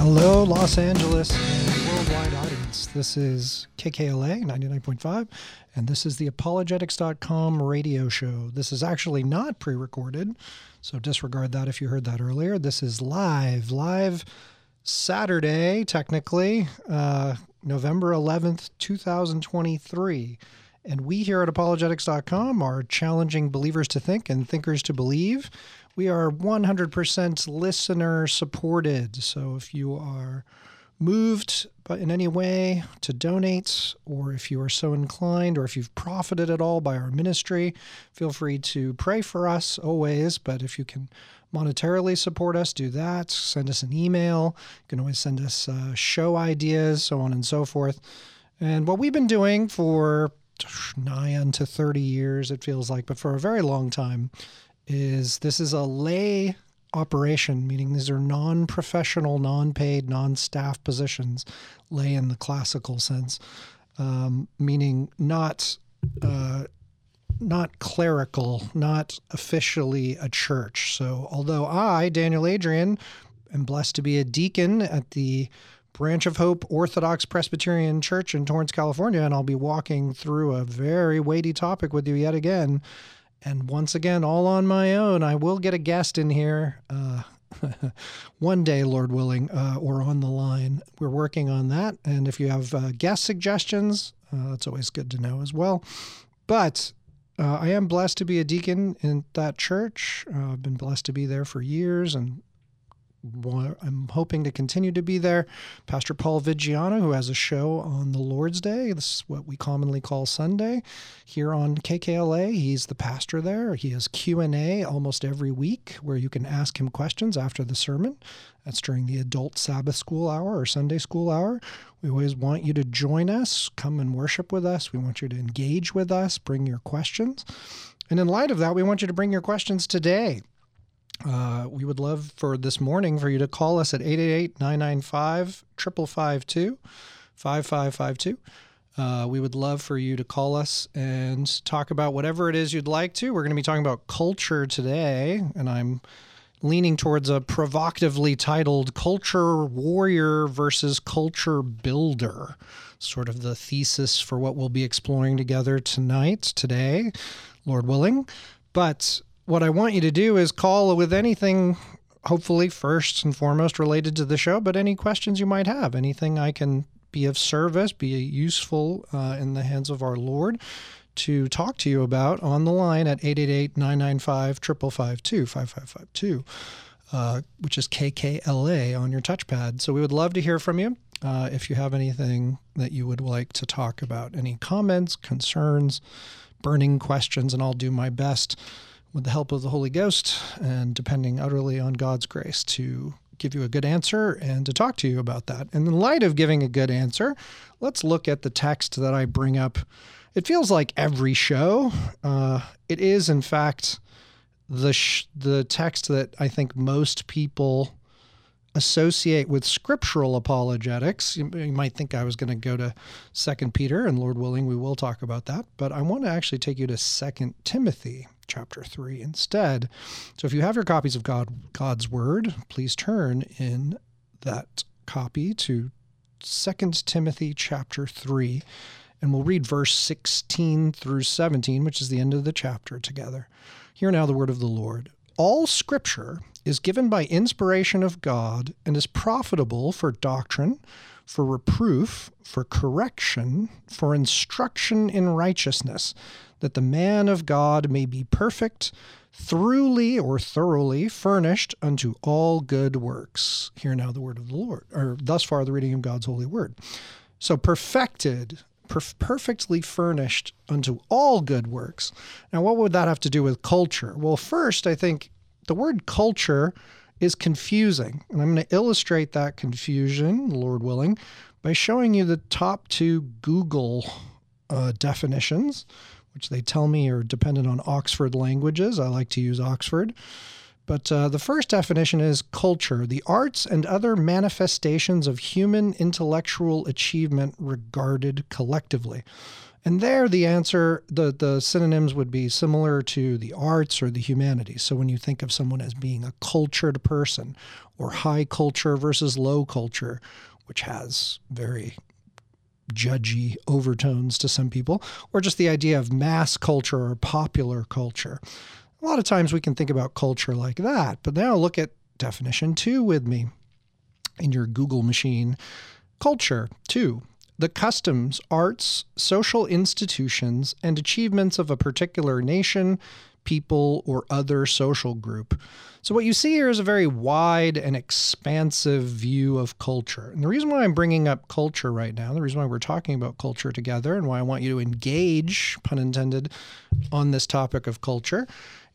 Hello, Los Angeles and worldwide audience. This is KKLA 99.5, and this is the apologetics.com radio show. This is actually not pre recorded, so disregard that if you heard that earlier. This is live, live Saturday, technically, uh, November 11th, 2023. And we here at apologetics.com are challenging believers to think and thinkers to believe. We are 100% listener supported. So if you are moved but in any way to donate, or if you are so inclined, or if you've profited at all by our ministry, feel free to pray for us always. But if you can monetarily support us, do that. Send us an email. You can always send us uh, show ideas, so on and so forth. And what we've been doing for nigh unto 30 years, it feels like, but for a very long time, is this is a lay operation, meaning these are non professional, non paid, non staff positions, lay in the classical sense, um, meaning not. Uh, not clerical, not officially a church. So, although I, Daniel Adrean, am blessed to be a deacon at the Branch of Hope Orthodox Presbyterian Church in Torrance, California, and I'll be walking through a very weighty topic with you yet again. And once again, all on my own, I will get a guest in here uh, one day, Lord willing, uh, or on the line. We're working on that. And if you have uh, guest suggestions, uh, that's always good to know as well. But uh, I am blessed to be a deacon in that church. Uh, I've been blessed to be there for years and I'm hoping to continue to be there. Pastor Paul Viggiano, who has a show on the Lord's Day, this is what we commonly call Sunday, here on KKLA. He's the pastor there. He has Q&A almost every week where you can ask him questions after the sermon. That's during the adult Sabbath school hour or Sunday school hour. We always want you to join us, come and worship with us. We want you to engage with us, bring your questions. And in light of that, we want you to bring your questions today. Uh, we would love for this morning for you to call us at 888 995 5552 5552. Uh, we would love for you to call us and talk about whatever it is you'd like to. We're going to be talking about culture today, and I'm leaning towards a provocatively titled Culture Warrior versus Culture Builder, sort of the thesis for what we'll be exploring together tonight, today, Lord willing. But what I want you to do is call with anything, hopefully, first and foremost related to the show, but any questions you might have, anything I can be of service, be useful uh, in the hands of our Lord to talk to you about on the line at 888 995 5552 5552. Uh, which is KKLA on your touchpad. So we would love to hear from you. Uh, if you have anything that you would like to talk about, any comments, concerns, burning questions, and I'll do my best with the help of the Holy Ghost and depending utterly on God's grace to give you a good answer and to talk to you about that. And in light of giving a good answer, let's look at the text that I bring up. It feels like every show. Uh, it is, in fact, the sh- the text that I think most people associate with scriptural apologetics. You, you might think I was going to go to Second Peter, and Lord willing, we will talk about that. But I want to actually take you to Second Timothy chapter 3 instead. So if you have your copies of God God's word, please turn in that copy to 2 Timothy chapter 3 and we'll read verse 16 through 17, which is the end of the chapter together. Hear now the word of the Lord. All scripture is given by inspiration of God and is profitable for doctrine, for reproof, for correction, for instruction in righteousness that the man of God may be perfect, thoroughly or thoroughly furnished unto all good works. Hear now the word of the Lord, or thus far the reading of God's holy word. So perfected, per- perfectly furnished unto all good works. Now, what would that have to do with culture? Well, first, I think the word culture is confusing. And I'm going to illustrate that confusion, Lord willing, by showing you the top two Google uh, definitions which they tell me are dependent on Oxford languages. I like to use Oxford. But uh, the first definition is culture, the arts and other manifestations of human intellectual achievement regarded collectively. And there, the answer, the, the synonyms would be similar to the arts or the humanities. So when you think of someone as being a cultured person or high culture versus low culture, which has very judgy overtones to some people, or just the idea of mass culture or popular culture. A lot of times we can think about culture like that, but now look at definition two with me in your Google machine. Culture, two, the customs, arts, social institutions, and achievements of a particular nation, people, or other social group. So, what you see here is a very wide and expansive view of culture. And the reason why I'm bringing up culture right now, the reason why we're talking about culture together, and why I want you to engage, pun intended, on this topic of culture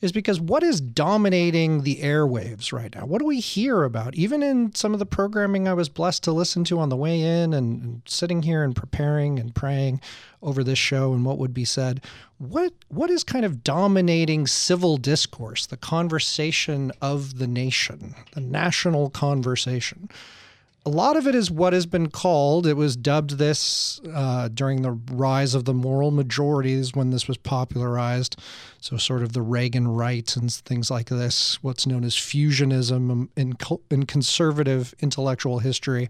is because what is dominating the airwaves right now? What do we hear about? Even in some of the programming I was blessed to listen to on the way in and, and sitting here and preparing and praying over this show and what would be said, what what is kind of dominating civil discourse, the conversation of the nation, the national conversation? A lot of it is what has been called, it was dubbed this uh, during the rise of the moral majorities when this was popularized. So, sort of the Reagan right and things like this, what's known as fusionism in, in conservative intellectual history.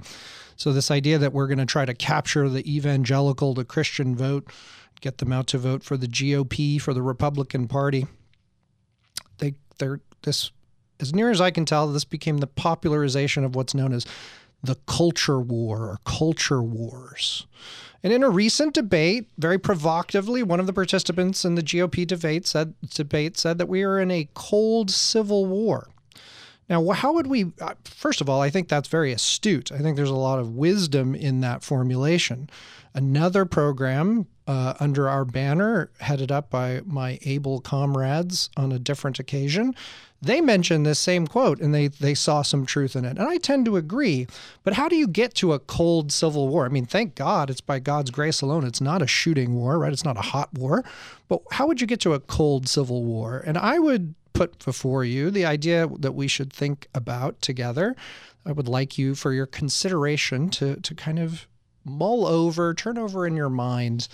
So, this idea that we're going to try to capture the evangelical, the Christian vote, get them out to vote for the GOP, for the Republican Party. They, they're, this, as near as I can tell, this became the popularization of what's known as the culture war or culture wars. And in a recent debate, very provocatively, one of the participants in the GOP debate said, debate said that we are in a cold civil war. Now, how would we? Uh, first of all, I think that's very astute. I think there's a lot of wisdom in that formulation. Another program uh, under our banner, headed up by my able comrades on a different occasion, they mentioned this same quote and they they saw some truth in it. And I tend to agree. But how do you get to a cold civil war? I mean, thank God it's by God's grace alone. It's not a shooting war, right? It's not a hot war. But how would you get to a cold civil war? And I would put before you the idea that we should think about together. I would like you for your consideration to to kind of mull over, turn over in your mind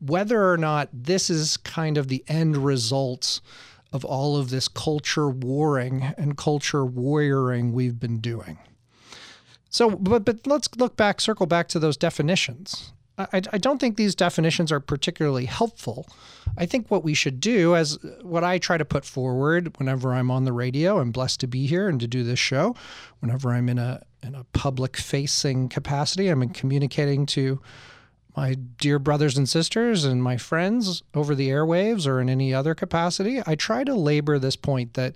whether or not this is kind of the end result of all of this culture warring and culture warrioring we've been doing. So, but, but let's look back, circle back to those definitions. I, I don't think these definitions are particularly helpful. I think what we should do, as what I try to put forward whenever I'm on the radio, I'm blessed to be here and to do this show. Whenever I'm in a in a public facing capacity, I'm communicating to my dear brothers and sisters and my friends over the airwaves or in any other capacity, I try to labor this point that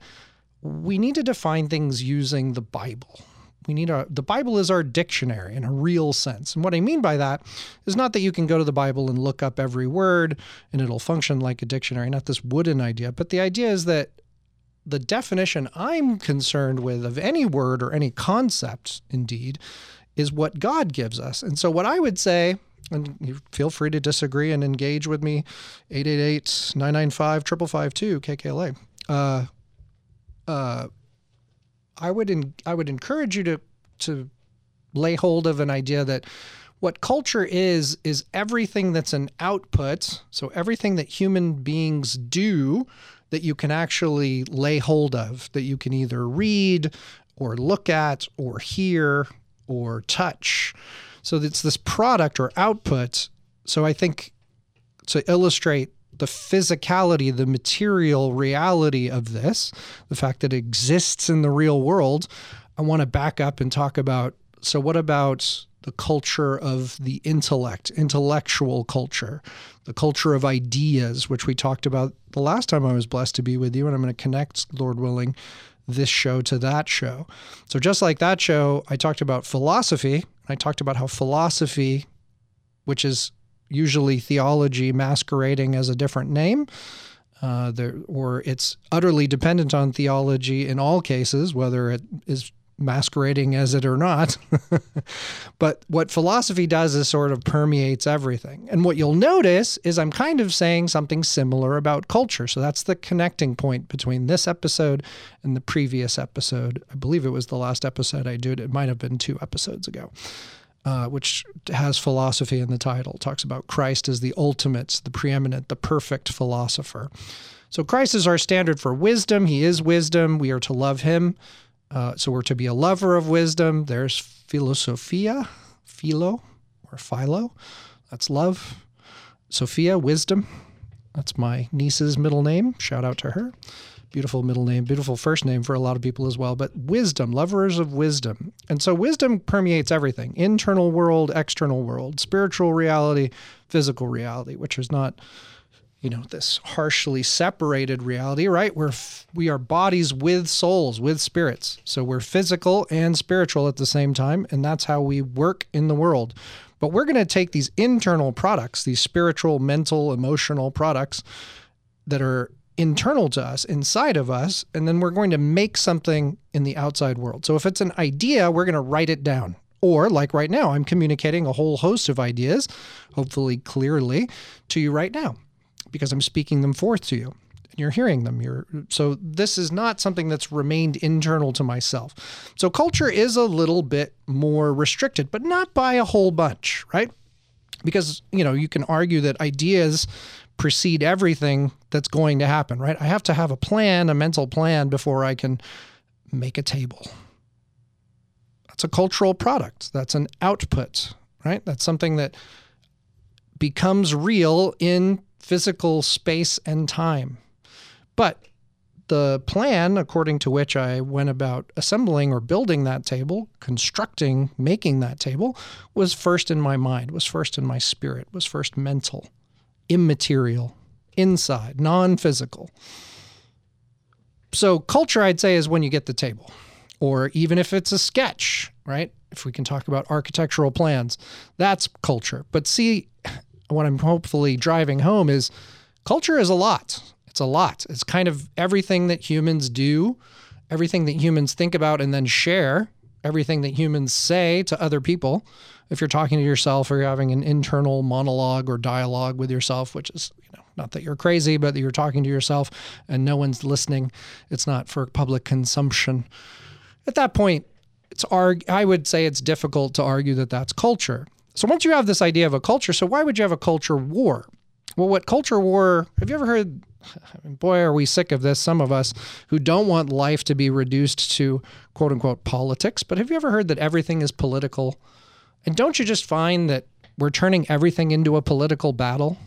we need to define things using the Bible. We need a the Bible is our dictionary in a real sense. And what I mean by that is not that you can go to the Bible and look up every word and it'll function like a dictionary, not this wooden idea, but the idea is that the definition I'm concerned with of any word or any concept indeed is what God gives us. And so what I would say and you feel free to disagree and engage with me 888-995-5552 kkla uh, uh, i would in, i would encourage you to to lay hold of an idea that what culture is is everything that's an output so everything that human beings do that you can actually lay hold of that you can either read or look at or hear or touch so it's this product or output. So I think to illustrate the physicality, the material reality of this, the fact that it exists in the real world, I want to back up and talk about so, what about the culture of the intellect, intellectual culture, the culture of ideas, which we talked about the last time I was blessed to be with you, and I'm going to connect, Lord willing, this show to that show. So, just like that show, I talked about philosophy. I talked about how philosophy, which is usually theology masquerading as a different name, uh, there, or it's utterly dependent on theology in all cases, whether it is masquerading as it or not. but what philosophy does is sort of permeates everything. And what you'll notice is I'm kind of saying something similar about culture. So that's the connecting point between this episode and the previous episode. I believe it was the last episode I did. It might have been two episodes ago. Uh, which has philosophy in the title, talks about Christ as the ultimate, the preeminent, the perfect philosopher. So Christ is our standard for wisdom. He is wisdom. We are to love him. Uh, so we're to be a lover of wisdom. There's philosophia, philo or philo. That's love. Sophia, wisdom. That's my niece's middle name. Shout out to her. Beautiful middle name, beautiful first name for a lot of people as well. But wisdom, lovers of wisdom. And so wisdom permeates everything internal world, external world, spiritual reality, physical reality, which is not you know this harshly separated reality right we're we are bodies with souls with spirits so we're physical and spiritual at the same time and that's how we work in the world but we're going to take these internal products these spiritual mental emotional products that are internal to us inside of us and then we're going to make something in the outside world so if it's an idea we're going to write it down or like right now i'm communicating a whole host of ideas hopefully clearly to you right now because I'm speaking them forth to you. And you're hearing them. You're so this is not something that's remained internal to myself. So culture is a little bit more restricted, but not by a whole bunch, right? Because, you know, you can argue that ideas precede everything that's going to happen, right? I have to have a plan, a mental plan before I can make a table. That's a cultural product. That's an output, right? That's something that becomes real in physical space and time. But the plan according to which I went about assembling or building that table, constructing, making that table, was first in my mind, was first in my spirit, was first mental, immaterial, inside, non physical. So, culture, I'd say, is when you get the table, or even if it's a sketch, right? If we can talk about architectural plans, that's culture. But see, what I'm hopefully driving home is culture is a lot. It's a lot. It's kind of everything that humans do, everything that humans think about and then share, everything that humans say to other people. If you're talking to yourself or you're having an internal monologue or dialogue with yourself, which is, you know, not that you're crazy, but that you're talking to yourself and no one's listening, it's not for public consumption. At that point, it's arg- I would say it's difficult to argue that that's culture. So once you have this idea of a culture, so why would you have a culture war? Well, what culture war, have you ever heard? Boy, are we sick of this, some of us who don't want life to be reduced to quote unquote politics. But have you ever heard that everything is political? And don't you just find that we're turning everything into a political battle?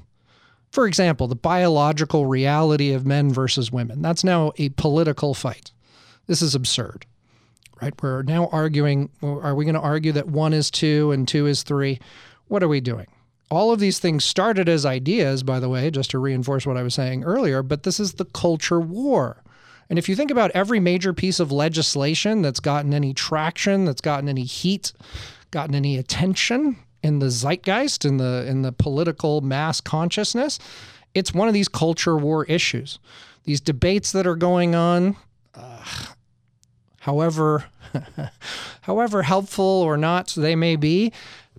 For example, the biological reality of men versus women. That's now a political fight. This is absurd right? We're now arguing are we going to argue that one is two and two is three? What are we doing? All of these things started as ideas, by the way, just to reinforce what I was saying earlier, but this is the culture war. And if you think about every major piece of legislation that's gotten any traction, that's gotten any heat, gotten any attention in the zeitgeist, in the in the political mass consciousness, it's one of these culture war issues. These debates that are going on, uh, however however helpful or not they may be.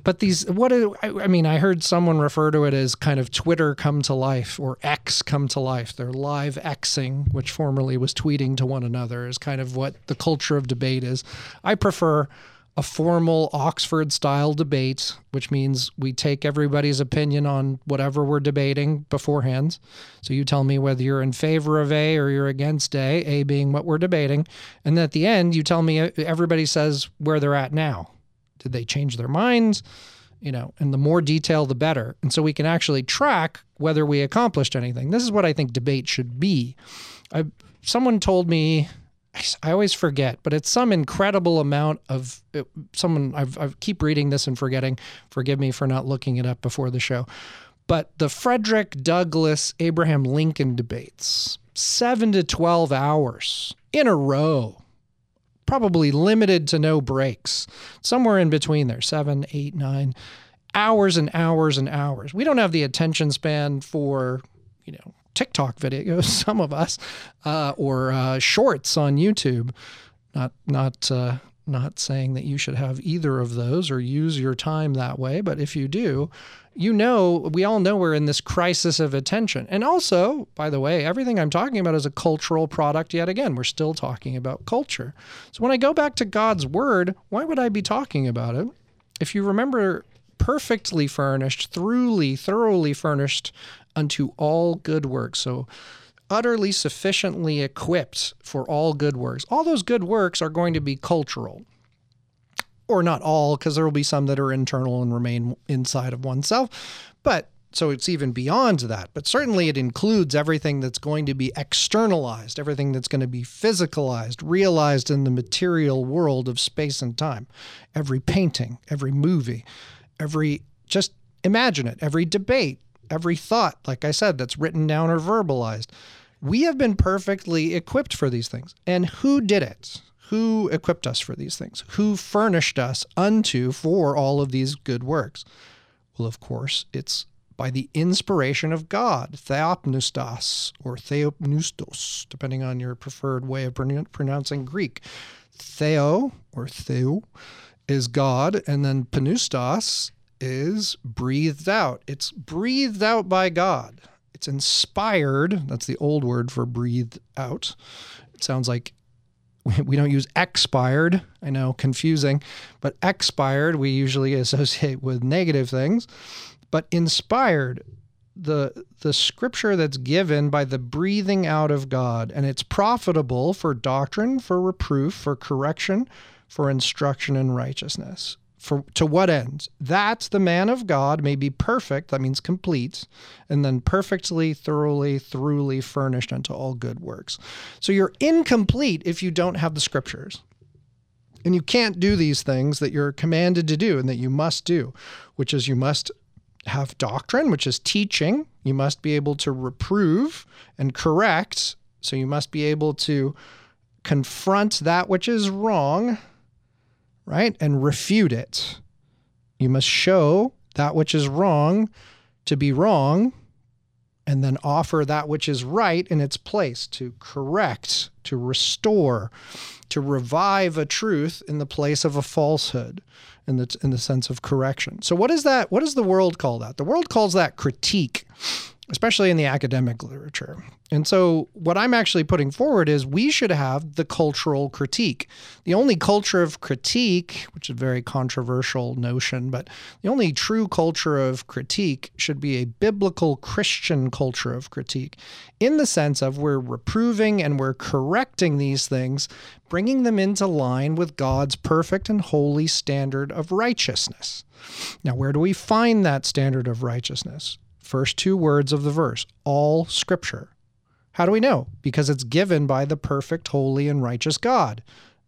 But these, what do, I mean, I heard someone refer to it as kind of Twitter come to life or X come to life. They're live Xing, which formerly was tweeting to one another, is kind of what the culture of debate is. I prefer a formal Oxford style debate, which means we take everybody's opinion on whatever we're debating beforehand. So you tell me whether you're in favor of A or you're against A, A being what we're debating. And at the end, you tell me everybody says where they're at now. Did they change their minds? You know, and the more detail, the better. And so we can actually track whether we accomplished anything. This is what I think debate should be. I, someone told me I always forget, but it's some incredible amount of it, someone. I've, I keep reading this and forgetting. Forgive me for not looking it up before the show. But the Frederick Douglass Abraham Lincoln debates, seven to 12 hours in a row, probably limited to no breaks, somewhere in between there, seven, eight, nine hours and hours and hours. We don't have the attention span for, you know, TikTok videos, some of us, uh, or uh, shorts on YouTube. Not not uh, not saying that you should have either of those or use your time that way, but if you do, you know we all know we're in this crisis of attention. And also, by the way, everything I'm talking about is a cultural product. Yet again, we're still talking about culture. So when I go back to God's word, why would I be talking about it? if you remember, perfectly furnished, thoroughly, thoroughly furnished unto all good works. So, utterly sufficiently equipped for all good works. All those good works are going to be cultural. Or not all, because there will be some that are internal and remain inside of oneself. But so it's even beyond that. But certainly it includes everything that's going to be externalized, everything that's going to be physicalized, realized in the material world of space and time. Every painting, every movie, every, just imagine it, every debate, every thought, like I said, that's written down or verbalized. We have been perfectly equipped for these things. And who did it? Who equipped us for these things? Who furnished us unto for all of these good works? Well, of course, it's by the inspiration of God, theopneustos or theopneustos, depending on your preferred way of pronouncing Greek. Theo or theo is God, and then pneustos is breathed out. It's breathed out by God. It's inspired. That's the old word for breathed out. It sounds like we don't use expired. I know, confusing, but expired we usually associate with negative things but inspired the the scripture that's given by the breathing out of God and it's profitable for doctrine for reproof for correction for instruction in righteousness for to what ends that the man of God may be perfect that means complete and then perfectly thoroughly thoroughly furnished unto all good works so you're incomplete if you don't have the scriptures and you can't do these things that you're commanded to do and that you must do which is you must have doctrine, which is teaching. You must be able to reprove and correct. So you must be able to confront that which is wrong, right? And refute it. You must show that which is wrong to be wrong and then offer that which is right in its place to correct, to restore, to revive a truth in the place of a falsehood in the in the sense of correction. So what is that? What does the world call that? The world calls that critique, especially in the academic literature. And so, what I'm actually putting forward is we should have the cultural critique. The only culture of critique, which is a very controversial notion, but the only true culture of critique should be a biblical Christian culture of critique, in the sense of we're reproving and we're correcting these things, bringing them into line with God's perfect and holy standard of righteousness. Now, where do we find that standard of righteousness? First two words of the verse all scripture how do we know? Because it's given by the perfect, holy, and righteous God.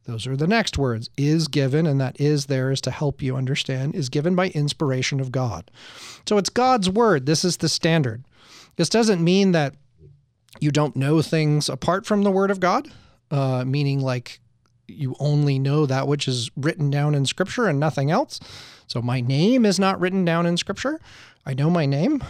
Those are the next words. Is given, and that is there is to help you understand, is given by inspiration of God. So it's God's word. This is the standard. This doesn't mean that you don't know things apart from the word of God, uh, meaning like you only know that which is written down in scripture and nothing else. So my name is not written down in scripture. I know my name.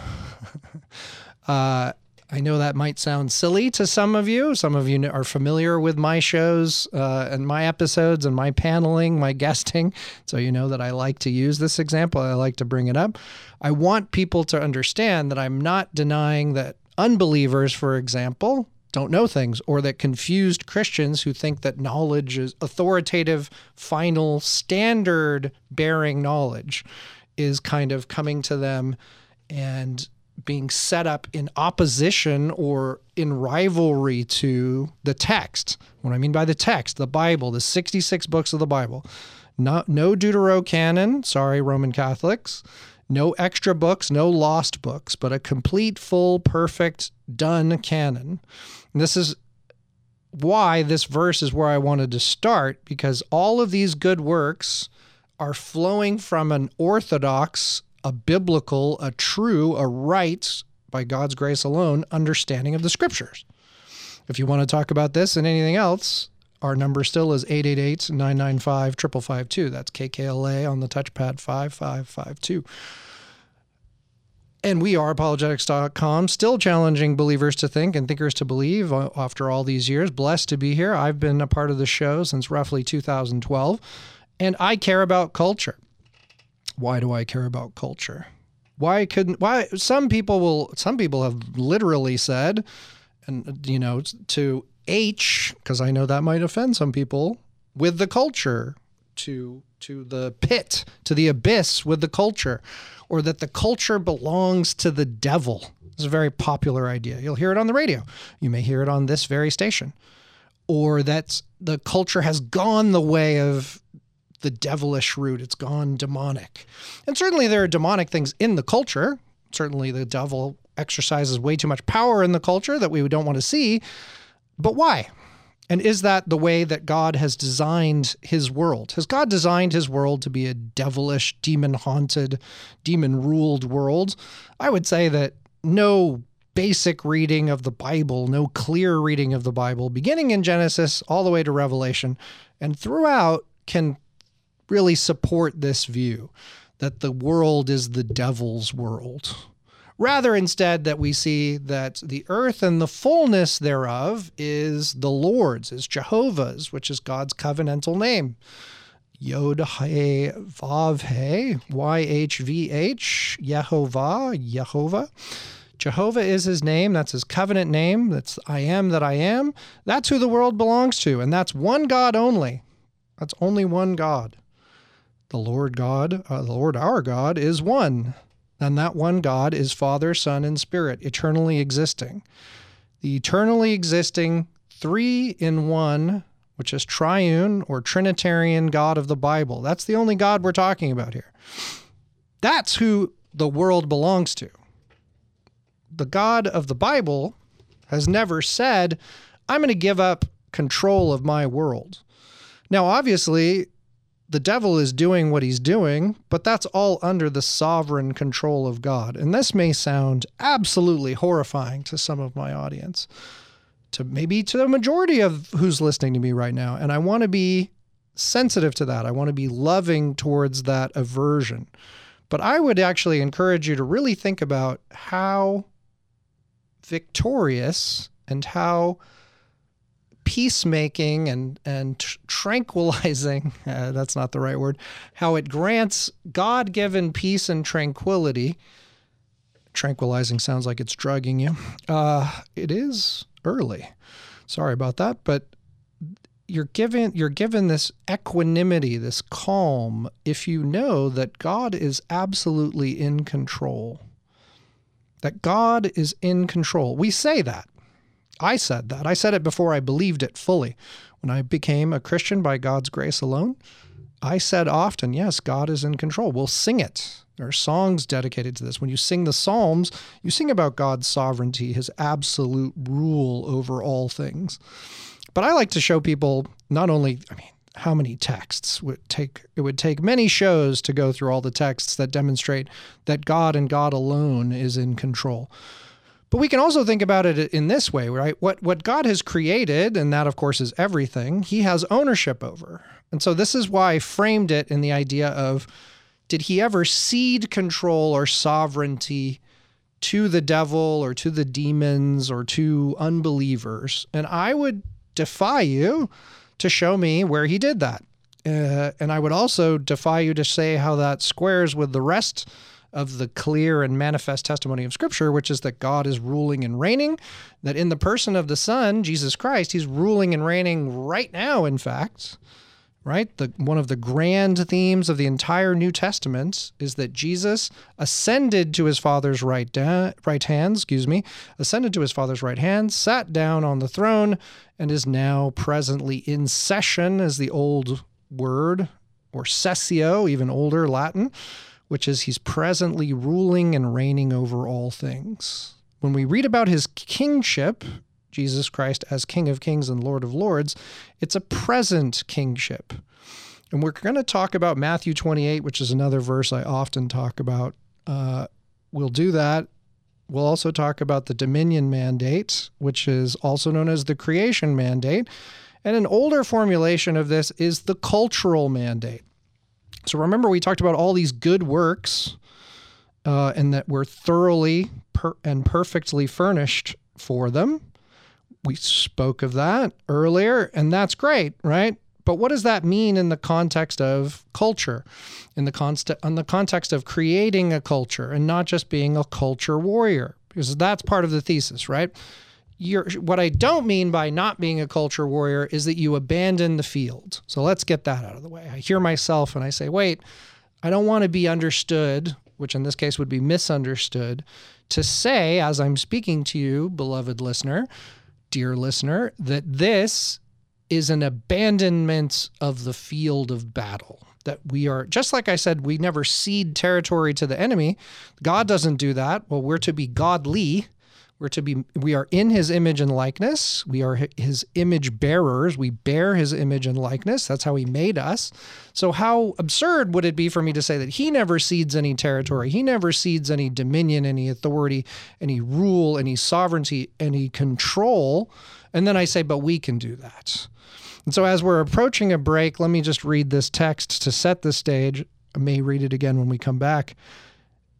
uh, I know that might sound silly to some of you. Some of you are familiar with my shows uh, and my episodes and my paneling, my guesting. So you know that I like to use this example. I like to bring it up. I want people to understand that I'm not denying that unbelievers, for example, don't know things, or that confused Christians who think that knowledge is authoritative, final, standard bearing knowledge is kind of coming to them and being set up in opposition or in rivalry to the text. What I mean by the text, the Bible, the 66 books of the Bible. Not, no Deuterocanon, sorry, Roman Catholics. No extra books, no lost books, but a complete, full, perfect, done canon. And this is why this verse is where I wanted to start, because all of these good works are flowing from an orthodox a biblical, a true, a right, by God's grace alone, understanding of the scriptures. If you want to talk about this and anything else, our number still is 888 995 5552. That's KKLA on the touchpad 5552. And we are apologetics.com, still challenging believers to think and thinkers to believe uh, after all these years. Blessed to be here. I've been a part of the show since roughly 2012, and I care about culture why do I care about culture? Why couldn't why some people will some people have literally said and you know to H because I know that might offend some people with the culture to to the pit, to the abyss with the culture, or that the culture belongs to the devil. It's a very popular idea. You'll hear it on the radio. You may hear it on this very station. Or that the culture has gone the way of the devilish route. It's gone demonic. And certainly there are demonic things in the culture. Certainly the devil exercises way too much power in the culture that we don't want to see. But why? And is that the way that God has designed his world? Has God designed his world to be a devilish, demon haunted, demon ruled world? I would say that no basic reading of the Bible, no clear reading of the Bible, beginning in Genesis all the way to Revelation and throughout, can really support this view that the world is the devil's world. Rather, instead, that we see that the earth and the fullness thereof is the Lord's, is Jehovah's, which is God's covenantal name. Yod He Vav He, Y H V H, Yehovah, Yehovah. Jehovah is his name. That's his covenant name. That's I am that I am. That's who the world belongs to. And that's one God only. That's only one God. The Lord God, uh, the Lord our God, is one. And that one God is Father, Son, and Spirit, eternally existing. The eternally existing three in one, which is triune or Trinitarian God of the Bible. That's the only God we're talking about here. That's who the world belongs to. The God of the Bible has never said, I'm going to give up control of my world. Now, obviously, the devil is doing what he's doing, but that's all under the sovereign control of God. And this may sound absolutely horrifying to some of my audience, to maybe to the majority of who's listening to me right now. And I want to be sensitive to that. I want to be loving towards that aversion. But I would actually encourage you to really think about how victorious and how peacemaking and and tranquilizing uh, that's not the right word how it grants god-given peace and tranquility. Tranquilizing sounds like it's drugging you. Uh, it is early. Sorry about that but you're given you're given this equanimity this calm if you know that god is absolutely in control. That god is in control. We say that I said that. I said it before I believed it fully. When I became a Christian by God's grace alone, I said often, yes, God is in control. We'll sing it. There are songs dedicated to this. When you sing the Psalms, you sing about God's sovereignty, his absolute rule over all things. But I like to show people not only, I mean, how many texts would take it would take many shows to go through all the texts that demonstrate that God and God alone is in control. But we can also think about it in this way, right? What what God has created, and that of course is everything, he has ownership over. And so this is why I framed it in the idea of did he ever cede control or sovereignty to the devil or to the demons or to unbelievers? And I would defy you to show me where he did that. Uh, and I would also defy you to say how that squares with the rest of the clear and manifest testimony of Scripture, which is that God is ruling and reigning, that in the person of the Son, Jesus Christ, he's ruling and reigning right now, in fact. Right? The one of the grand themes of the entire New Testament is that Jesus ascended to his Father's right da- right hand, excuse me, ascended to his Father's right hand, sat down on the throne, and is now presently in session, as the old word, or sessio, even older Latin, which is he's presently ruling and reigning over all things. When we read about his kingship, Jesus Christ as King of Kings and Lord of Lords, it's a present kingship. And we're going to talk about Matthew 28, which is another verse I often talk about. Uh, we'll do that. We'll also talk about the dominion mandate, which is also known as the creation mandate. And an older formulation of this is the cultural mandate. So remember, we talked about all these good works uh, and that we're thoroughly per- and perfectly furnished for them. We spoke of that earlier, and that's great, right? But what does that mean in the context of culture, in the const- in the context of creating a culture and not just being a culture warrior? Because that's part of the thesis, right? You're what I don't mean by not being a culture warrior is that you abandon the field. So let's get that out of the way. I hear myself and I say, wait, I don't want to be understood, which in this case would be misunderstood, to say, as I'm speaking to you, beloved listener, dear listener, that this is an abandonment of the field of battle. That we are, just like I said, we never cede territory to the enemy. God doesn't do that. Well, we're to be godly we're to be we are in his image and likeness. We are his image bearers. We bear his image and likeness. That's how he made us. So how absurd would it be for me to say that he never cedes any territory. He never cedes any dominion, any authority, any rule, any sovereignty, any control. And then I say, but we can do that. And so as we're approaching a break, let me just read this text to set the stage. I may read it again when we come back.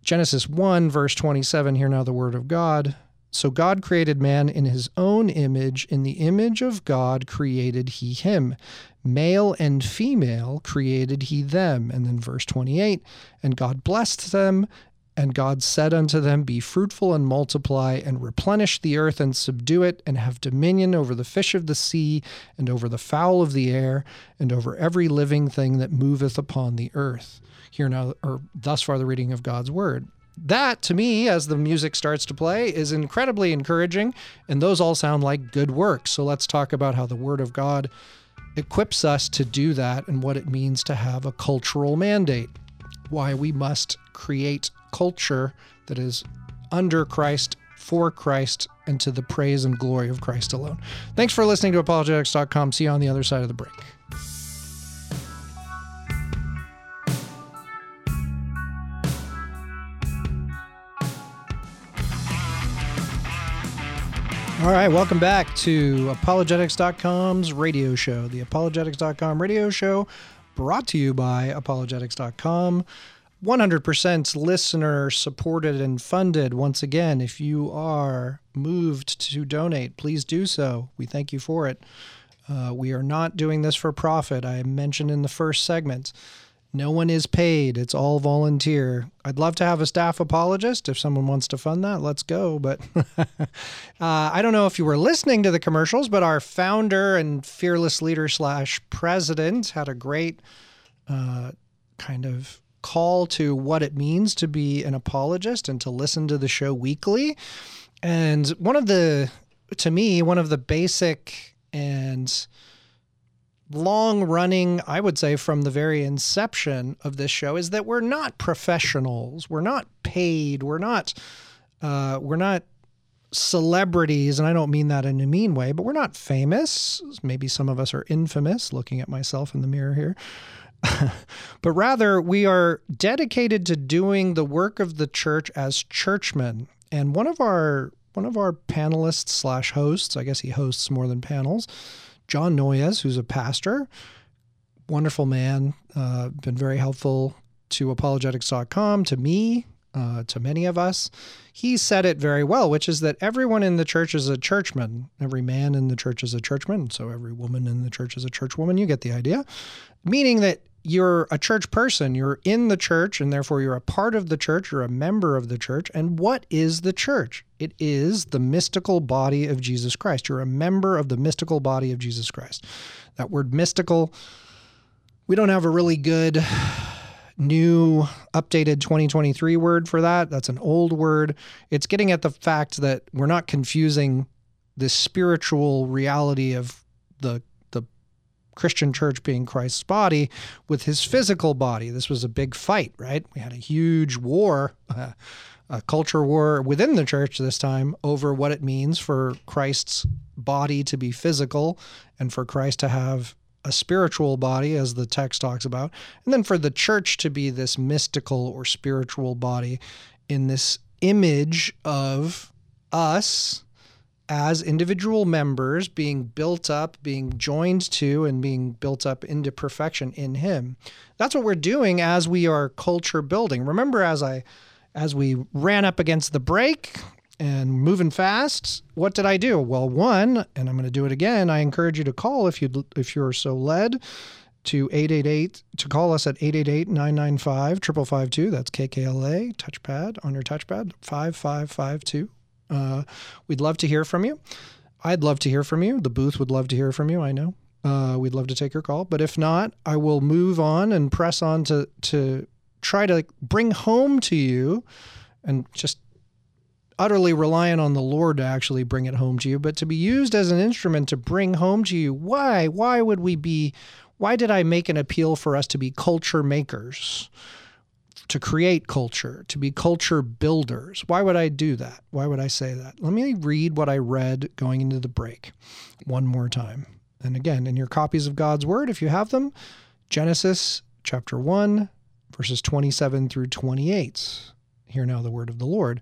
Genesis 1, verse 27, hear now the word of God. So God created man in his own image. In the image of God created he him. Male and female created he them. And then verse 28 And God blessed them, and God said unto them, Be fruitful and multiply, and replenish the earth and subdue it, and have dominion over the fish of the sea, and over the fowl of the air, and over every living thing that moveth upon the earth. Here now, or thus far, the reading of God's word that to me, as the music starts to play, is incredibly encouraging. And those all sound like good works. So let's talk about how the Word of God equips us to do that and what it means to have a cultural mandate. Why we must create culture that is under Christ, for Christ, and to the praise and glory of Christ alone. Thanks for listening to apologetics.com. See you on the other side of the break. All right, welcome back to apologetics.com's radio show, the apologetics.com radio show brought to you by apologetics.com. 100% listener supported and funded. Once again, if you are moved to donate, please do so. We thank you for it. Uh, we are not doing this for profit. I mentioned in the first segment. No one is paid. It's all volunteer. I'd love to have a staff apologist. If someone wants to fund that, let's go. But uh, I don't know if you were listening to the commercials, but our founder and fearless leader slash president had a great uh, kind of call to what it means to be an apologist and to listen to the show weekly. And one of the, to me, one of the basic and long running, I would say, from the very inception of this show is that we're not professionals. We're not paid. We're not, uh, we're not celebrities. And I don't mean that in a mean way, but we're not famous. Maybe some of us are infamous, looking at myself in the mirror here. but rather, we are dedicated to doing the work of the church as churchmen. And one of our one of our panelists slash hosts, I guess he hosts more than panels, John Noyes, who's a pastor, wonderful man, uh, been very helpful to apologetics.com, to me, uh, to many of us. He said it very well, which is that everyone in the church is a churchman. Every man in the church is a churchman. So every woman in the church is a churchwoman. You get the idea. Meaning that you're a church person, you're in the church, and therefore you're a part of the church, you're a member of the church. And what is the church? It is the mystical body of Jesus Christ. You're a member of the mystical body of Jesus Christ. That word mystical, we don't have a really good new updated 2023 word for that. That's an old word. It's getting at the fact that we're not confusing the spiritual reality of the Christian church being Christ's body with his physical body. This was a big fight, right? We had a huge war, uh, a culture war within the church this time over what it means for Christ's body to be physical and for Christ to have a spiritual body, as the text talks about, and then for the church to be this mystical or spiritual body in this image of us as individual members being built up, being joined to, and being built up into perfection in Him. That's what we're doing as we are culture building. Remember, as I as we ran up against the break and moving fast, what did I do? Well, one, and I'm going to do it again. I encourage you to call if you if you're so led to 888 to call us at 888-995-5552. That's KKLA touchpad on your touchpad 5552 Uh, we'd love to hear from you. I'd love to hear from you. The booth would love to hear from you. I know. Uh, we'd love to take your call. But if not, I will move on and press on to to try to bring home to you and just utterly reliant on the Lord to actually bring it home to you, but to be used as an instrument to bring home to you. Why? Why would we be? Why did I make an appeal for us to be culture makers? To create culture, to be culture builders. Why would I do that? Why would I say that? Let me read what I read going into the break one more time. And again, in your copies of God's Word, if you have them, Genesis chapter 1, verses 27 through 28. Hear now the word of the Lord.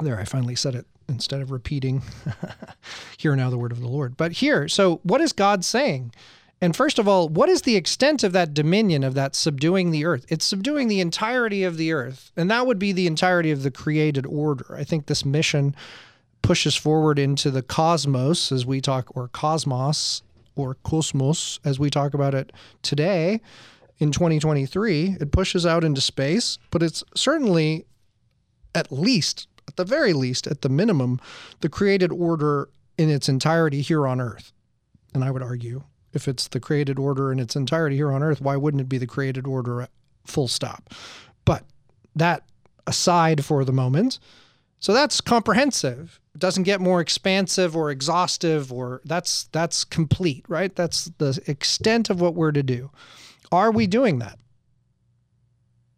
There, I finally said it instead of repeating, hear now the word of the Lord. But here, so what is God saying? And first of all, what is the extent of that dominion, of that subduing the earth? It's subduing the entirety of the earth. And that would be the entirety of the created order. I think this mission pushes forward into the cosmos as we talk, or cosmos, or cosmos as we talk about it today in 2023. It pushes out into space, but it's certainly at least at the very least, at the minimum, the created order in its entirety here on earth. And I would argue if it's the created order in its entirety here on earth, why wouldn't it be the created order full stop? But that aside for the moment. So that's comprehensive. It doesn't get more expansive or exhaustive or that's that's complete, right? That's the extent of what we're to do. Are we doing that?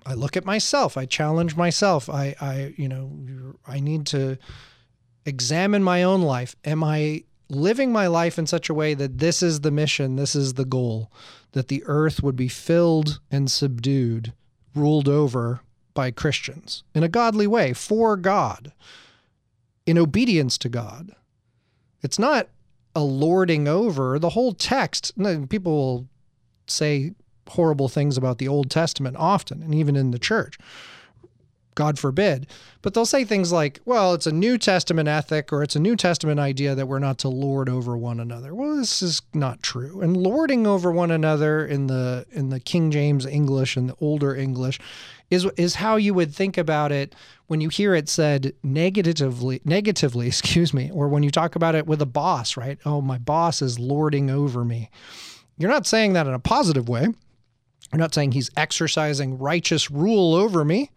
I look at myself. I challenge myself. I, I, you know, I need to examine my own life. Am I living my life in such a way that this is the mission, this is the goal, that the earth would be filled and subdued, ruled over by Christians in a godly way for God, in obedience to God. It's not a lording over. The whole text, people will say horrible things about the Old Testament often, and even in the church. God forbid. But they'll say things like, well, it's a New Testament ethic or it's a New Testament idea that we're not to lord over one another. Well, this is not true. And lording over one another in the in the King James English and the older English is is how you would think about it when you hear it said negatively negatively, excuse me, or when you talk about it with a boss, right? Oh, my boss is lording over me. You're not saying that in a positive way. I'm not saying he's exercising righteous rule over me,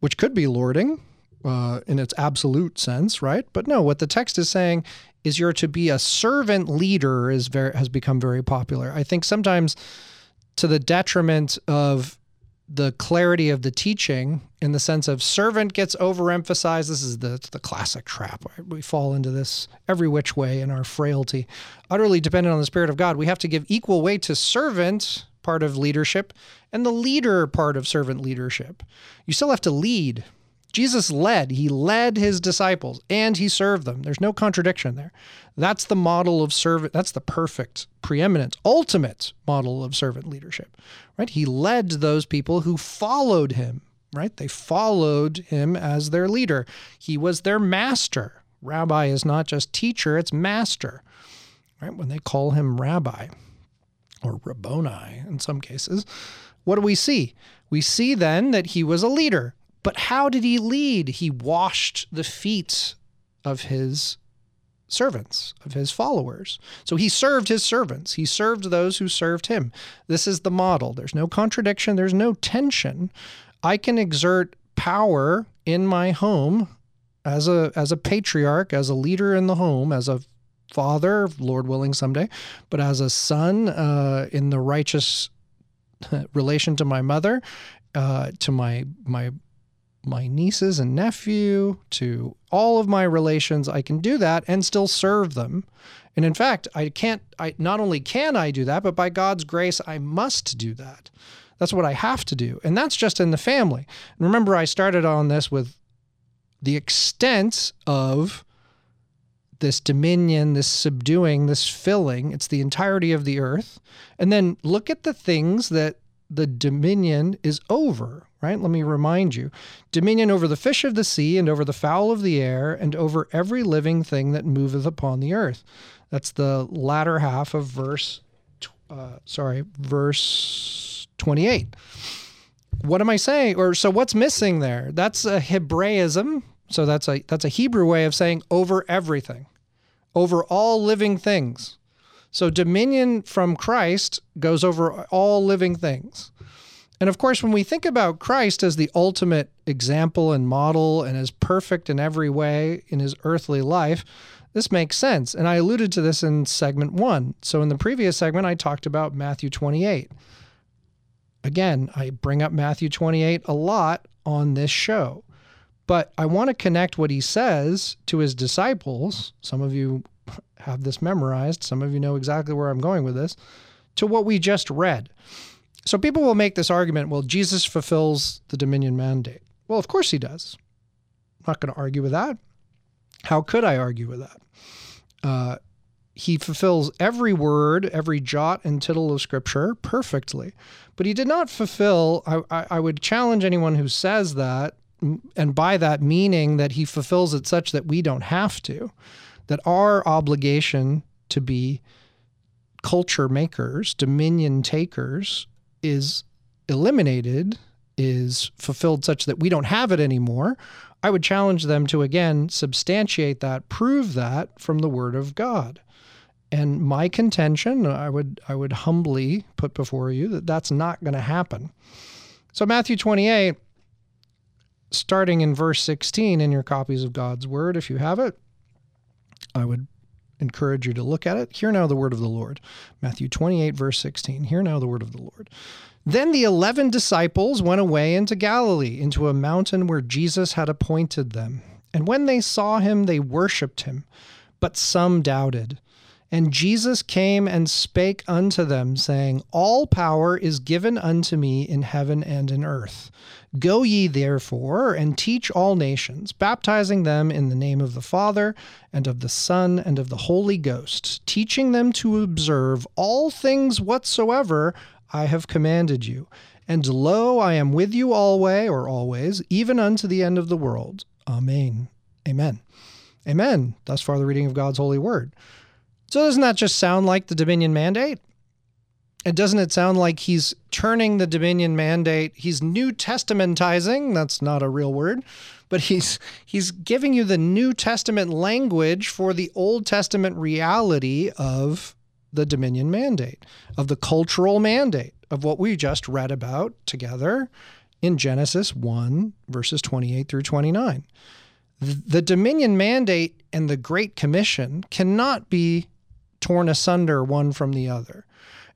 which could be lording uh, in its absolute sense, right? But no, what the text is saying is you're to be a servant leader is very has become very popular. I think sometimes to the detriment of the clarity of the teaching in the sense of servant gets overemphasized. This is the, the classic trap. Right? We fall into this every which way in our frailty. Utterly dependent on the Spirit of God, we have to give equal weight to servant part of leadership and the leader part of servant leadership. You still have to lead. Jesus led, he led his disciples and he served them. There's no contradiction there. That's the model of servant, that's the perfect, preeminent, ultimate model of servant leadership, right? He led those people who followed him, right? They followed him as their leader. He was their master. Rabbi is not just teacher, it's master, right? When they call him rabbi or Rabboni in some cases, what do we see? We see then that he was a leader. But how did he lead? He washed the feet of his servants, of his followers. So he served his servants. He served those who served him. This is the model. There's no contradiction, there's no tension. I can exert power in my home as a as a patriarch, as a leader in the home, as a father, Lord willing, someday, but as a son uh, in the righteous relation to my mother, uh, to my my my nieces and nephew, to all of my relations, I can do that and still serve them. And in fact, I can't. I not only can I do that, but by God's grace, I must do that. That's what I have to do, and that's just in the family. And remember, I started on this with the extent of this dominion, this subduing, this filling. It's the entirety of the earth. And then look at the things that the dominion is over, right? Let me remind you dominion over the fish of the sea, and over the fowl of the air, and over every living thing that moveth upon the earth. That's the latter half of verse, uh, sorry, verse 28. What am I saying? Or so what's missing there? That's a Hebraism. So that's a that's a Hebrew way of saying over everything, over all living things. So dominion from Christ goes over all living things. And of course, when we think about Christ as the ultimate example and model and as perfect in every way in his earthly life, this makes sense. And I alluded to this in segment one. So in the previous segment, I talked about Matthew 28. Again, I bring up Matthew 28 a lot on this show, but I want to connect what he says to his disciples. Some of you have this memorized. Some of you know exactly where I'm going with this, to what we just read. So people will make this argument well, Jesus fulfills the dominion mandate. Well, of course he does. I'm not going to argue with that. How could I argue with that? Uh, he fulfills every word, every jot and tittle of Scripture perfectly. But he did not fulfill, I, I, I would challenge anyone who says that, and by that meaning that he fulfills it such that we don't have to that our obligation to be culture makers, dominion takers, is eliminated, is fulfilled such that we don't have it anymore, I would challenge them to again substantiate that, prove that from the Word of God. And my contention, I would I would humbly put before you that that's not going to happen. So Matthew 28, starting in verse 16 in your copies of God's Word, if you have it, I would encourage you to look at it. Hear now the word of the Lord. Matthew 28, verse 16. Hear now the word of the Lord. Then the eleven disciples went away into Galilee, into a mountain where Jesus had appointed them. And when they saw him, they worshipped him, but some doubted. And Jesus came and spake unto them, saying, All power is given unto me in heaven and in earth. Go ye therefore and teach all nations, baptizing them in the name of the Father, and of the Son, and of the Holy Ghost, teaching them to observe all things whatsoever I have commanded you. And lo, I am with you alway, or always, even unto the end of the world. Amen. Amen. Amen. Thus far, the reading of God's holy word. So, doesn't that just sound like the Dominion Mandate? And doesn't it sound like he's turning the Dominion Mandate? He's New Testamentizing. That's not a real word, but he's he's giving you the New Testament language for the Old Testament reality of the Dominion Mandate, of the cultural mandate of what we just read about together in Genesis 1, verses 28 through 29. The Dominion Mandate and the Great Commission cannot be torn asunder one from the other.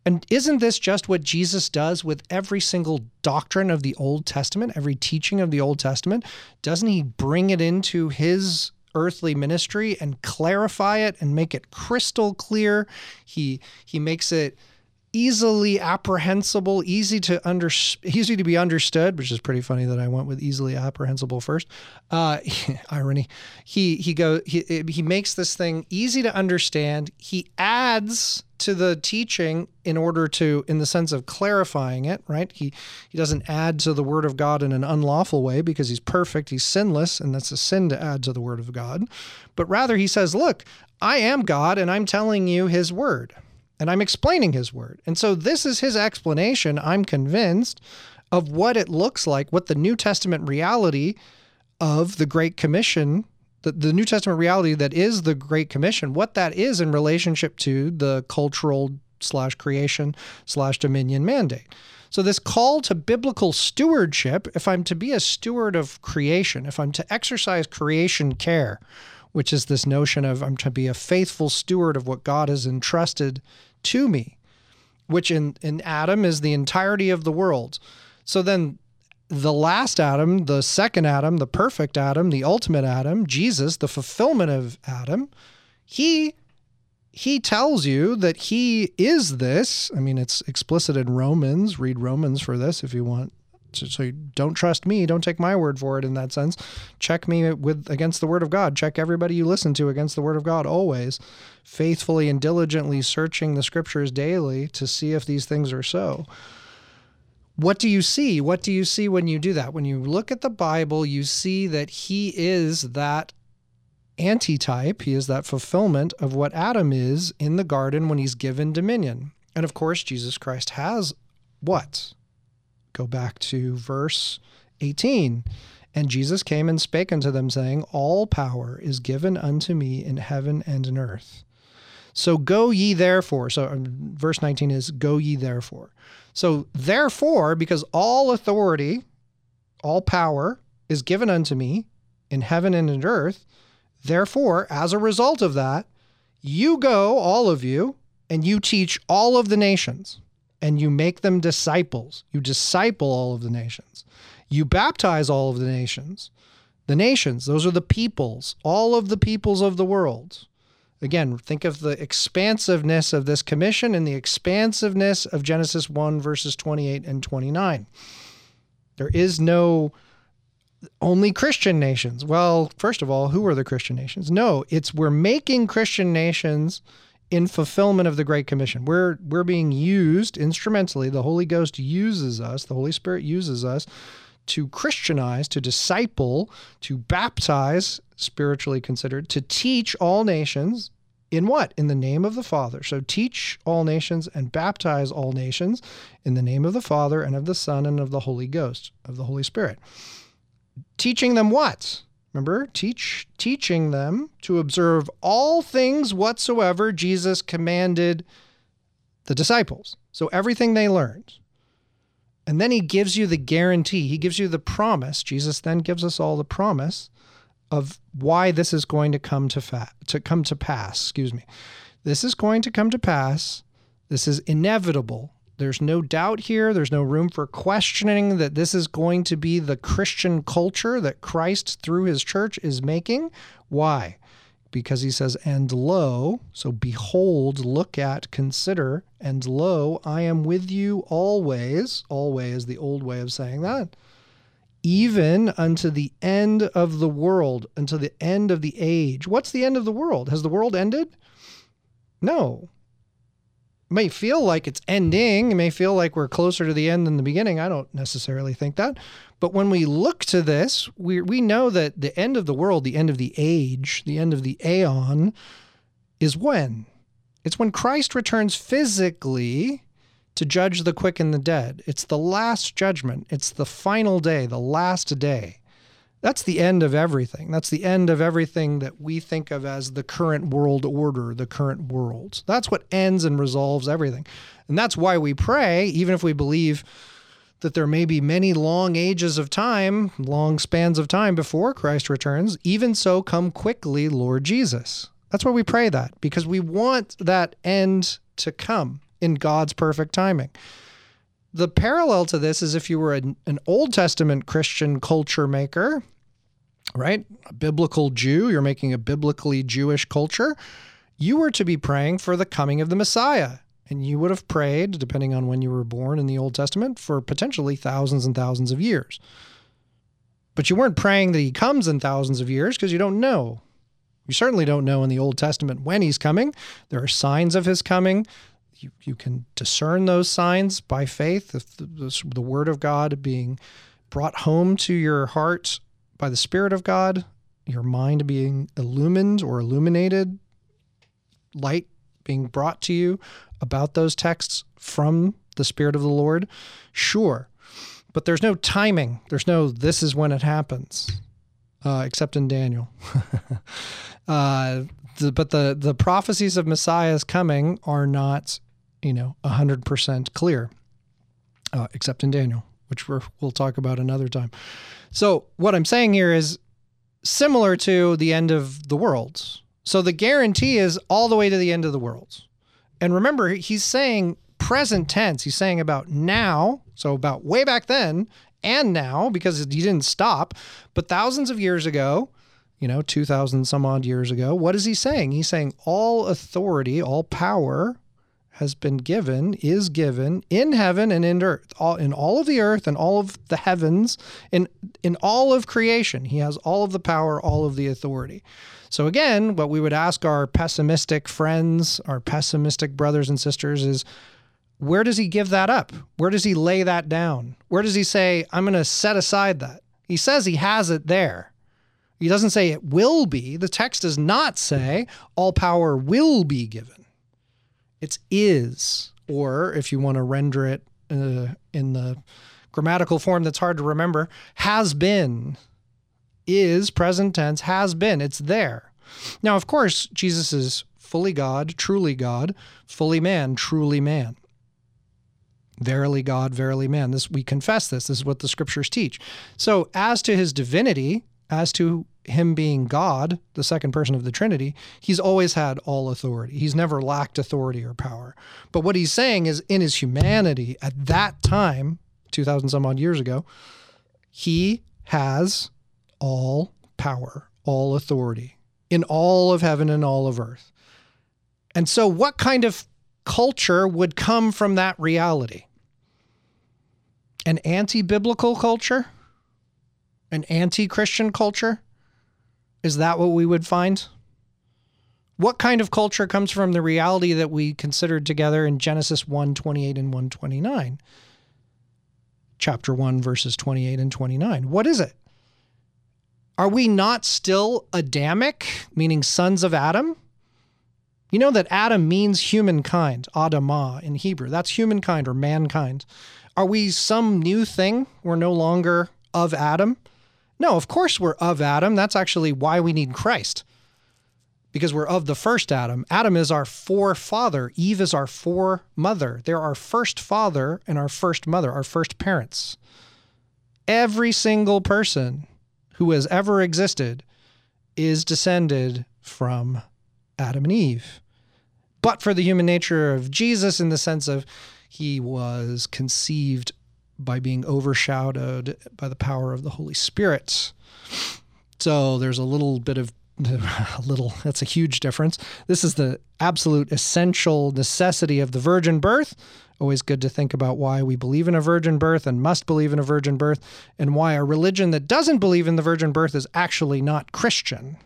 And isn't this just what Jesus does with every single doctrine of the Old Testament, every teaching of the Old Testament? Doesn't he bring it into his earthly ministry and clarify it and make it crystal clear? He he makes it easily apprehensible, easy to under, easy to be understood, which is pretty funny that I went with easily apprehensible first. Uh, irony. He he go he he makes this thing easy to understand. He adds to the teaching in order to in the sense of clarifying it right he he doesn't add to the word of god in an unlawful way because he's perfect he's sinless and that's a sin to add to the word of god but rather he says look i am god and i'm telling you his word and I'm explaining his word. And so this is his explanation, I'm convinced, of what it looks like, what the New Testament reality of the Great Commission, the, the New Testament reality that is the Great Commission, what that is in relationship to the cultural slash creation slash dominion mandate. So, this call to biblical stewardship, if I'm to be a steward of creation, if I'm to exercise creation care, which is this notion of I'm to be a faithful steward of what God has entrusted to me, which in, in Adam is the entirety of the world. So then the last Adam, the second Adam, the perfect Adam, the ultimate Adam, Jesus, the fulfillment of Adam, he he tells you that he is this. I mean, it's explicit in Romans. Read Romans for this if you want So, don't trust me. Don't take my word for it in that sense. Check me with against the word of God. Check everybody you listen to against the word of God always, faithfully and diligently searching the scriptures daily to see if these things are so. What do you see? What do you see when you do that? When you look at the Bible, you see that he is that antitype. He is that fulfillment of what Adam is in the garden when he's given dominion. And of course, Jesus Christ has what? Go back to verse 18. And Jesus came and spake unto them, saying, All power is given unto me in heaven and in earth. So go ye therefore. So um, verse 19 is, Go ye therefore. So therefore, because all authority, all power is given unto me in heaven and in earth, therefore, as a result of that, you go, all of you, and you teach all of the nations and you make them disciples. You disciple all of the nations. You baptize all of the nations. The nations, those are the peoples, all of the peoples of the world. Again, think of the expansiveness of this commission and the expansiveness of Genesis 1, verses 28 and 29. There is no only Christian nations. Well, first of all, who are the Christian nations? No, it's we're making Christian nations in fulfillment of the Great Commission. We're we're being used instrumentally. The Holy Ghost uses us. The Holy Spirit uses us to Christianize, to disciple, to baptize, spiritually considered, to teach all nations in what? In the name of the Father. So teach all nations and baptize all nations in the name of the Father and of the Son and of the Holy Ghost, of the Holy Spirit. Teaching them what? Remember, teach teaching them to observe all things whatsoever Jesus commanded the disciples. So everything they learned. And then he gives you the guarantee. He gives you the promise. Jesus then gives us all the promise of why this is going to come to fa- to come to pass, excuse me. This is going to come to pass. This is inevitable. There's no doubt here. There's no room for questioning that this is going to be the Christian culture that Christ, through his church, is making. Why? Because he says, And lo, so behold, look at, consider, and lo, I am with you always. Always, the old way of saying that. Even unto the end of the world, unto the end of the age. What's the end of the world? Has the world ended? No may feel like it's ending. It may feel like we're closer to the end than the beginning. I don't necessarily think that. But when we look to this, we, we know that the end of the world, the end of the age, the end of the aeon is when? It's when Christ returns physically to judge the quick and the dead. It's the last judgment. It's the final day, the last day. That's the end of everything. That's the end of everything that we think of as the current world order, the current world. That's what ends and resolves everything. And that's why we pray, even if we believe that there may be many long ages of time, long spans of time before Christ returns. Even so, come quickly, Lord Jesus. That's why we pray that, because we want that end to come in God's perfect timing. The parallel to this is if you were an, an Old Testament Christian culture maker, right? A biblical Jew, you're making a biblically Jewish culture. You were to be praying for the coming of the Messiah. And you would have prayed, depending on when you were born in the Old Testament, for potentially thousands and thousands of years. But you weren't praying that he comes in thousands of years because you don't know. You certainly don't know in the Old Testament when he's coming. There are signs of his coming you, you can discern those signs by faith, the, the, the word of God being brought home to your heart by the Spirit of God, your mind being illumined or illuminated, light being brought to you about those texts from the Spirit of the Lord, sure. But there's no timing. There's no, this is when it happens, uh, except in Daniel. uh, the, but the, the prophecies of Messiah's coming are not you know, 100% clear, uh, except in Daniel, which we will talk about another time. So, what I'm saying here is similar to the end of the world. So, the guarantee is all the way to the end of the world. And remember, he's saying present tense. He's saying about now, so about way back then and now, because he didn't stop. But thousands of years ago, you know, 2,000 some odd years ago, what is he saying? He's saying all authority, all power has been given, is given in heaven and in earth, all, in all of the earth and all of the heavens, in in all of creation. He has all of the power, all of the authority. So again, what we would ask our pessimistic friends, our pessimistic brothers and sisters is where does he give that up? Where does he lay that down? Where does he say, I'm going to set aside that? He says he has it there. He doesn't say it will be. The text does not say all power will be given. It's is, or if you want to render it uh, in the grammatical form that's hard to remember, has been, is present tense, has been. It's there. Now, of course, Jesus is fully God, truly God, fully man, truly man. Verily God, verily man. This we confess this. This is what the scriptures teach. So, as to his divinity, as to him being God, the second person of the Trinity, he's always had all authority. He's never lacked authority or power. But what he's saying is in his humanity at that time, 2000 some odd years ago, he has all power, all authority in all of heaven and all of earth. And so, what kind of culture would come from that reality? An anti biblical culture? An anti Christian culture? Is that what we would find? What kind of culture comes from the reality that we considered together in Genesis 1 28 and 129? Chapter 1, verses 28 and 29. What is it? Are we not still Adamic, meaning sons of Adam? You know that Adam means humankind, Adamah in Hebrew. That's humankind or mankind. Are we some new thing? We're no longer of Adam? No, of course we're of Adam. That's actually why we need Christ. Because we're of the first Adam. Adam is our forefather. Eve is our foremother. They're our first father and our first mother, our first parents. Every single person who has ever existed is descended from Adam and Eve. But for the human nature of Jesus, in the sense of he was conceived by being overshadowed by the power of the Holy Spirit. So there's a little bit of a little that's a huge difference. This is the absolute essential necessity of the virgin birth. Always good to think about why we believe in a virgin birth and must believe in a virgin birth, and why a religion that doesn't believe in the virgin birth is actually not Christian.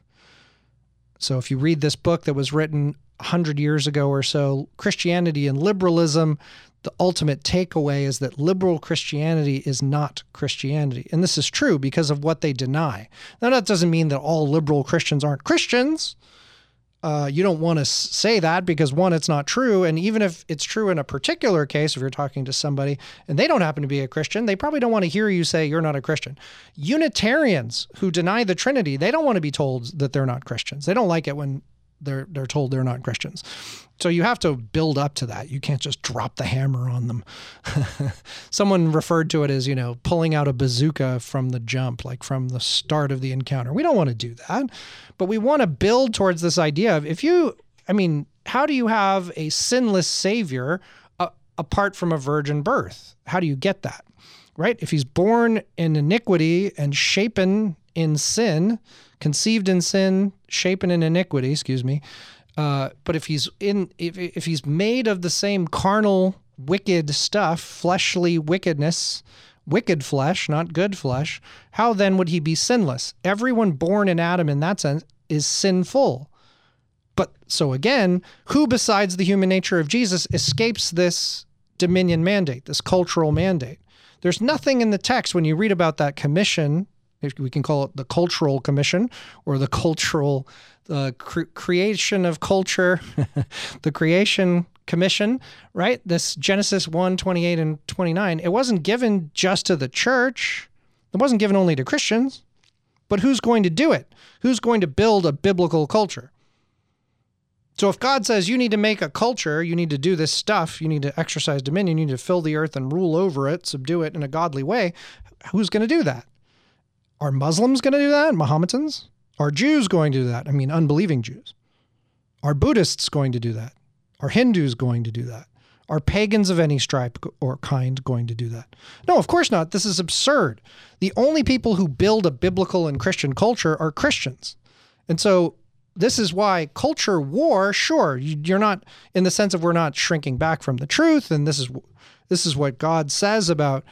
So if you read this book that was written 100 years ago or so, Christianity and liberalism, the ultimate takeaway is that liberal Christianity is not Christianity. And this is true because of what they deny. Now, that doesn't mean that all liberal Christians aren't Christians. Uh, you don't want to say that because, one, it's not true. And even if it's true in a particular case, if you're talking to somebody and they don't happen to be a Christian, they probably don't want to hear you say you're not a Christian. Unitarians who deny the Trinity, they don't want to be told that they're not Christians. They don't like it when they're they're told they're not Christians. So you have to build up to that. You can't just drop the hammer on them. Someone referred to it as, you know, pulling out a bazooka from the jump, like from the start of the encounter. We don't want to do that. But we want to build towards this idea of if you I mean, how do you have a sinless savior uh, apart from a virgin birth? How do you get that? Right? If he's born in iniquity and shapen in sin, conceived in sin, shapen in iniquity, excuse me. Uh, but if he's in, if, if he's made of the same carnal, wicked stuff, fleshly wickedness, wicked flesh, not good flesh, how then would he be sinless? Everyone born in Adam, in that sense, is sinful. But so again, who besides the human nature of Jesus escapes this dominion mandate, this cultural mandate? There's nothing in the text when you read about that commission we can call it the cultural commission or the cultural cre- creation of culture, the creation commission, right? This Genesis 1 28 and 29, it wasn't given just to the church, it wasn't given only to Christians, but who's going to do it? Who's going to build a biblical culture? So if God says you need to make a culture, you need to do this stuff, you need to exercise dominion, you need to fill the earth and rule over it, subdue it in a godly way, who's going to do that? Are Muslims going to do that? Mohammedans? Are Jews going to do that? I mean, unbelieving Jews. Are Buddhists going to do that? Are Hindus going to do that? Are pagans of any stripe or kind going to do that? No, of course not. This is absurd. The only people who build a biblical and Christian culture are Christians. And so this is why culture war, sure, you're not in the sense of we're not shrinking back from the truth, and this is this is what God says about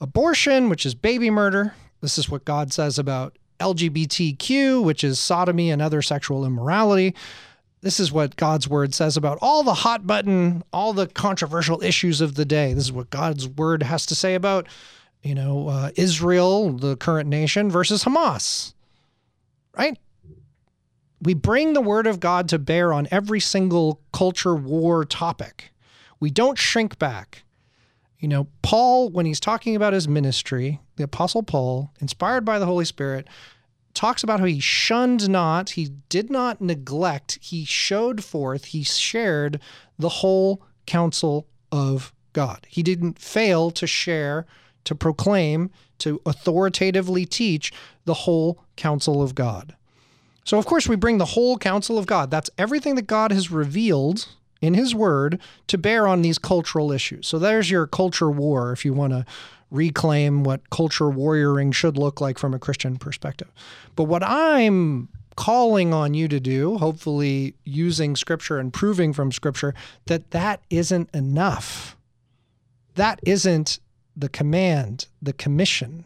abortion, which is baby murder. This is what God says about LGBTQ, which is sodomy and other sexual immorality. This is what God's word says about all the hot button, all the controversial issues of the day. This is what God's word has to say about, you know, uh, Israel, the current nation, versus Hamas. Right? We bring the word of God to bear on every single culture war topic. We don't shrink back. You know, Paul, when he's talking about his ministry, the Apostle Paul, inspired by the Holy Spirit, talks about how he shunned not, he did not neglect, he showed forth, he shared the whole counsel of God. He didn't fail to share, to proclaim, to authoritatively teach the whole counsel of God. So, of course, we bring the whole counsel of God. That's everything that God has revealed in His Word to bear on these cultural issues. So, there's your culture war if you want to reclaim what culture warrioring should look like from a Christian perspective. But what I'm calling on you to do, hopefully using Scripture and proving from Scripture, that that isn't enough. That isn't the command, the commission.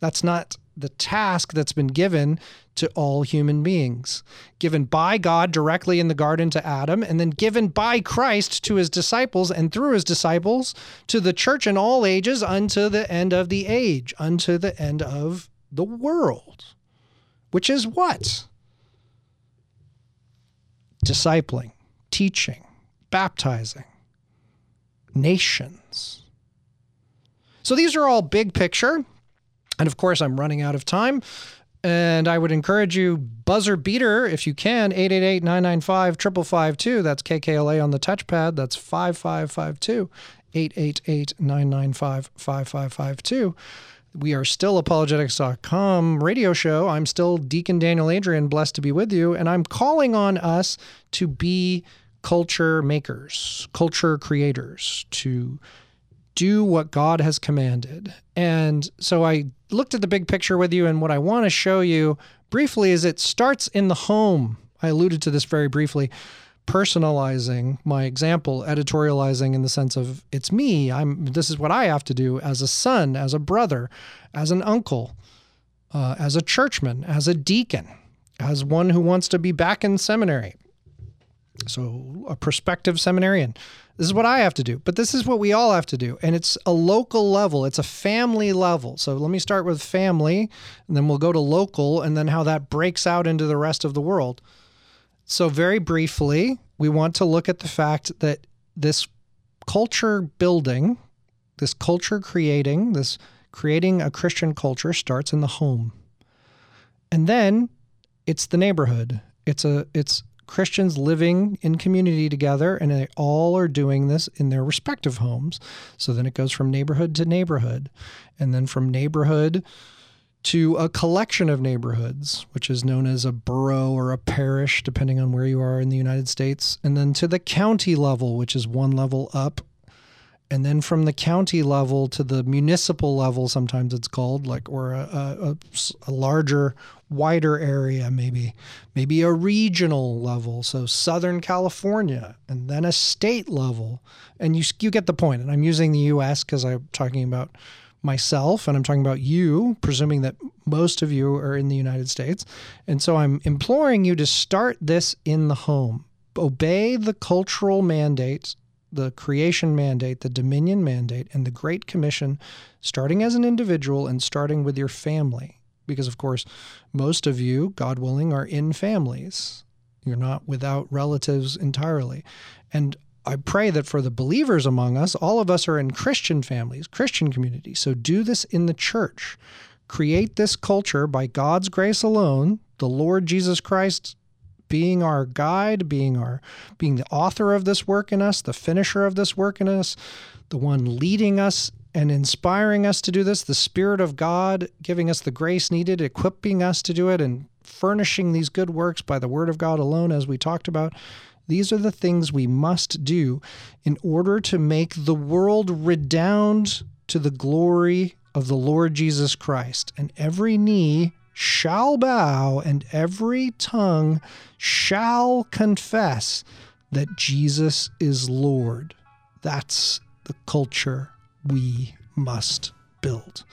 That's not the task that's been given to all human beings, given by God directly in the garden to Adam, and then given by Christ to his disciples and through his disciples to the church in all ages unto the end of the age, unto the end of the world. Which is what? Discipling, teaching, baptizing, nations. So these are all big picture. And of course, I'm running out of time. And I would encourage you, buzzer beater, if you can, 888 995 5552. That's KKLA on the touchpad. That's 5552 888 995 5552. We are still apologetics.com radio show. I'm still Deacon Daniel Adrean, blessed to be with you. And I'm calling on us to be culture makers, culture creators, to do what God has commanded. And so I looked at the big picture with you, and what I want to show you briefly is it starts in the home. I alluded to this very briefly. Personalizing my example, editorializing in the sense of it's me. I'm. This is what I have to do as a son, as a brother, as an uncle, uh, as a churchman, as a deacon, as one who wants to be back in seminary. So a prospective seminarian this is what I have to do, but this is what we all have to do. And it's a local level, it's a family level. So let me start with family, and then we'll go to local, and then how that breaks out into the rest of the world. So, very briefly, we want to look at the fact that this culture building, this culture creating, this creating a Christian culture starts in the home. And then it's the neighborhood. It's a it's Christians living in community together, and they all are doing this in their respective homes. So then it goes from neighborhood to neighborhood, and then from neighborhood to a collection of neighborhoods, which is known as a borough or a parish, depending on where you are in the United States, and then to the county level, which is one level up and then from the county level to the municipal level sometimes it's called like or a, a, a, larger wider area maybe maybe a regional level. So southern california and then a state level. And you you get the point. point and i'm using the us because i'm talking about myself and i'm talking about you presuming that most of you are in the united states. And so i'm imploring you to start this in the home. Obey the cultural mandates the creation mandate, the dominion mandate, and the Great Commission, starting as an individual and starting with your family. Because, of course, most of you, God willing, are in families. You're not without relatives entirely. And I pray that for the believers among us, all of us are in Christian families, Christian communities. So do this in the church. Create this culture by God's grace alone. The Lord Jesus Christ being our guide, being our being the author of this work in us, the finisher of this work in us, the one leading us and inspiring us to do this, the Spirit of God giving us the grace needed, equipping us to do it, and furnishing these good works by the Word of God alone, as we talked about. These are the things we must do in order to make the world redound to the glory of the Lord Jesus Christ, and every knee shall bow and every tongue shall confess that Jesus is Lord. That's the culture we must build.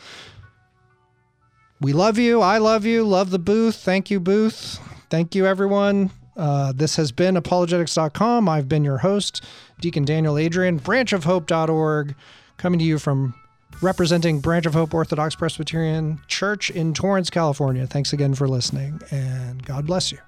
We love you. I love you. Love the booth. Thank you, booth. Thank you, everyone. Uh, this has been apologetics.com. I've been your host, Deacon Daniel Adrean, branchofhope.org, coming to you from representing Branch of Hope Orthodox Presbyterian Church in Torrance, California. Thanks again for listening, and God bless you.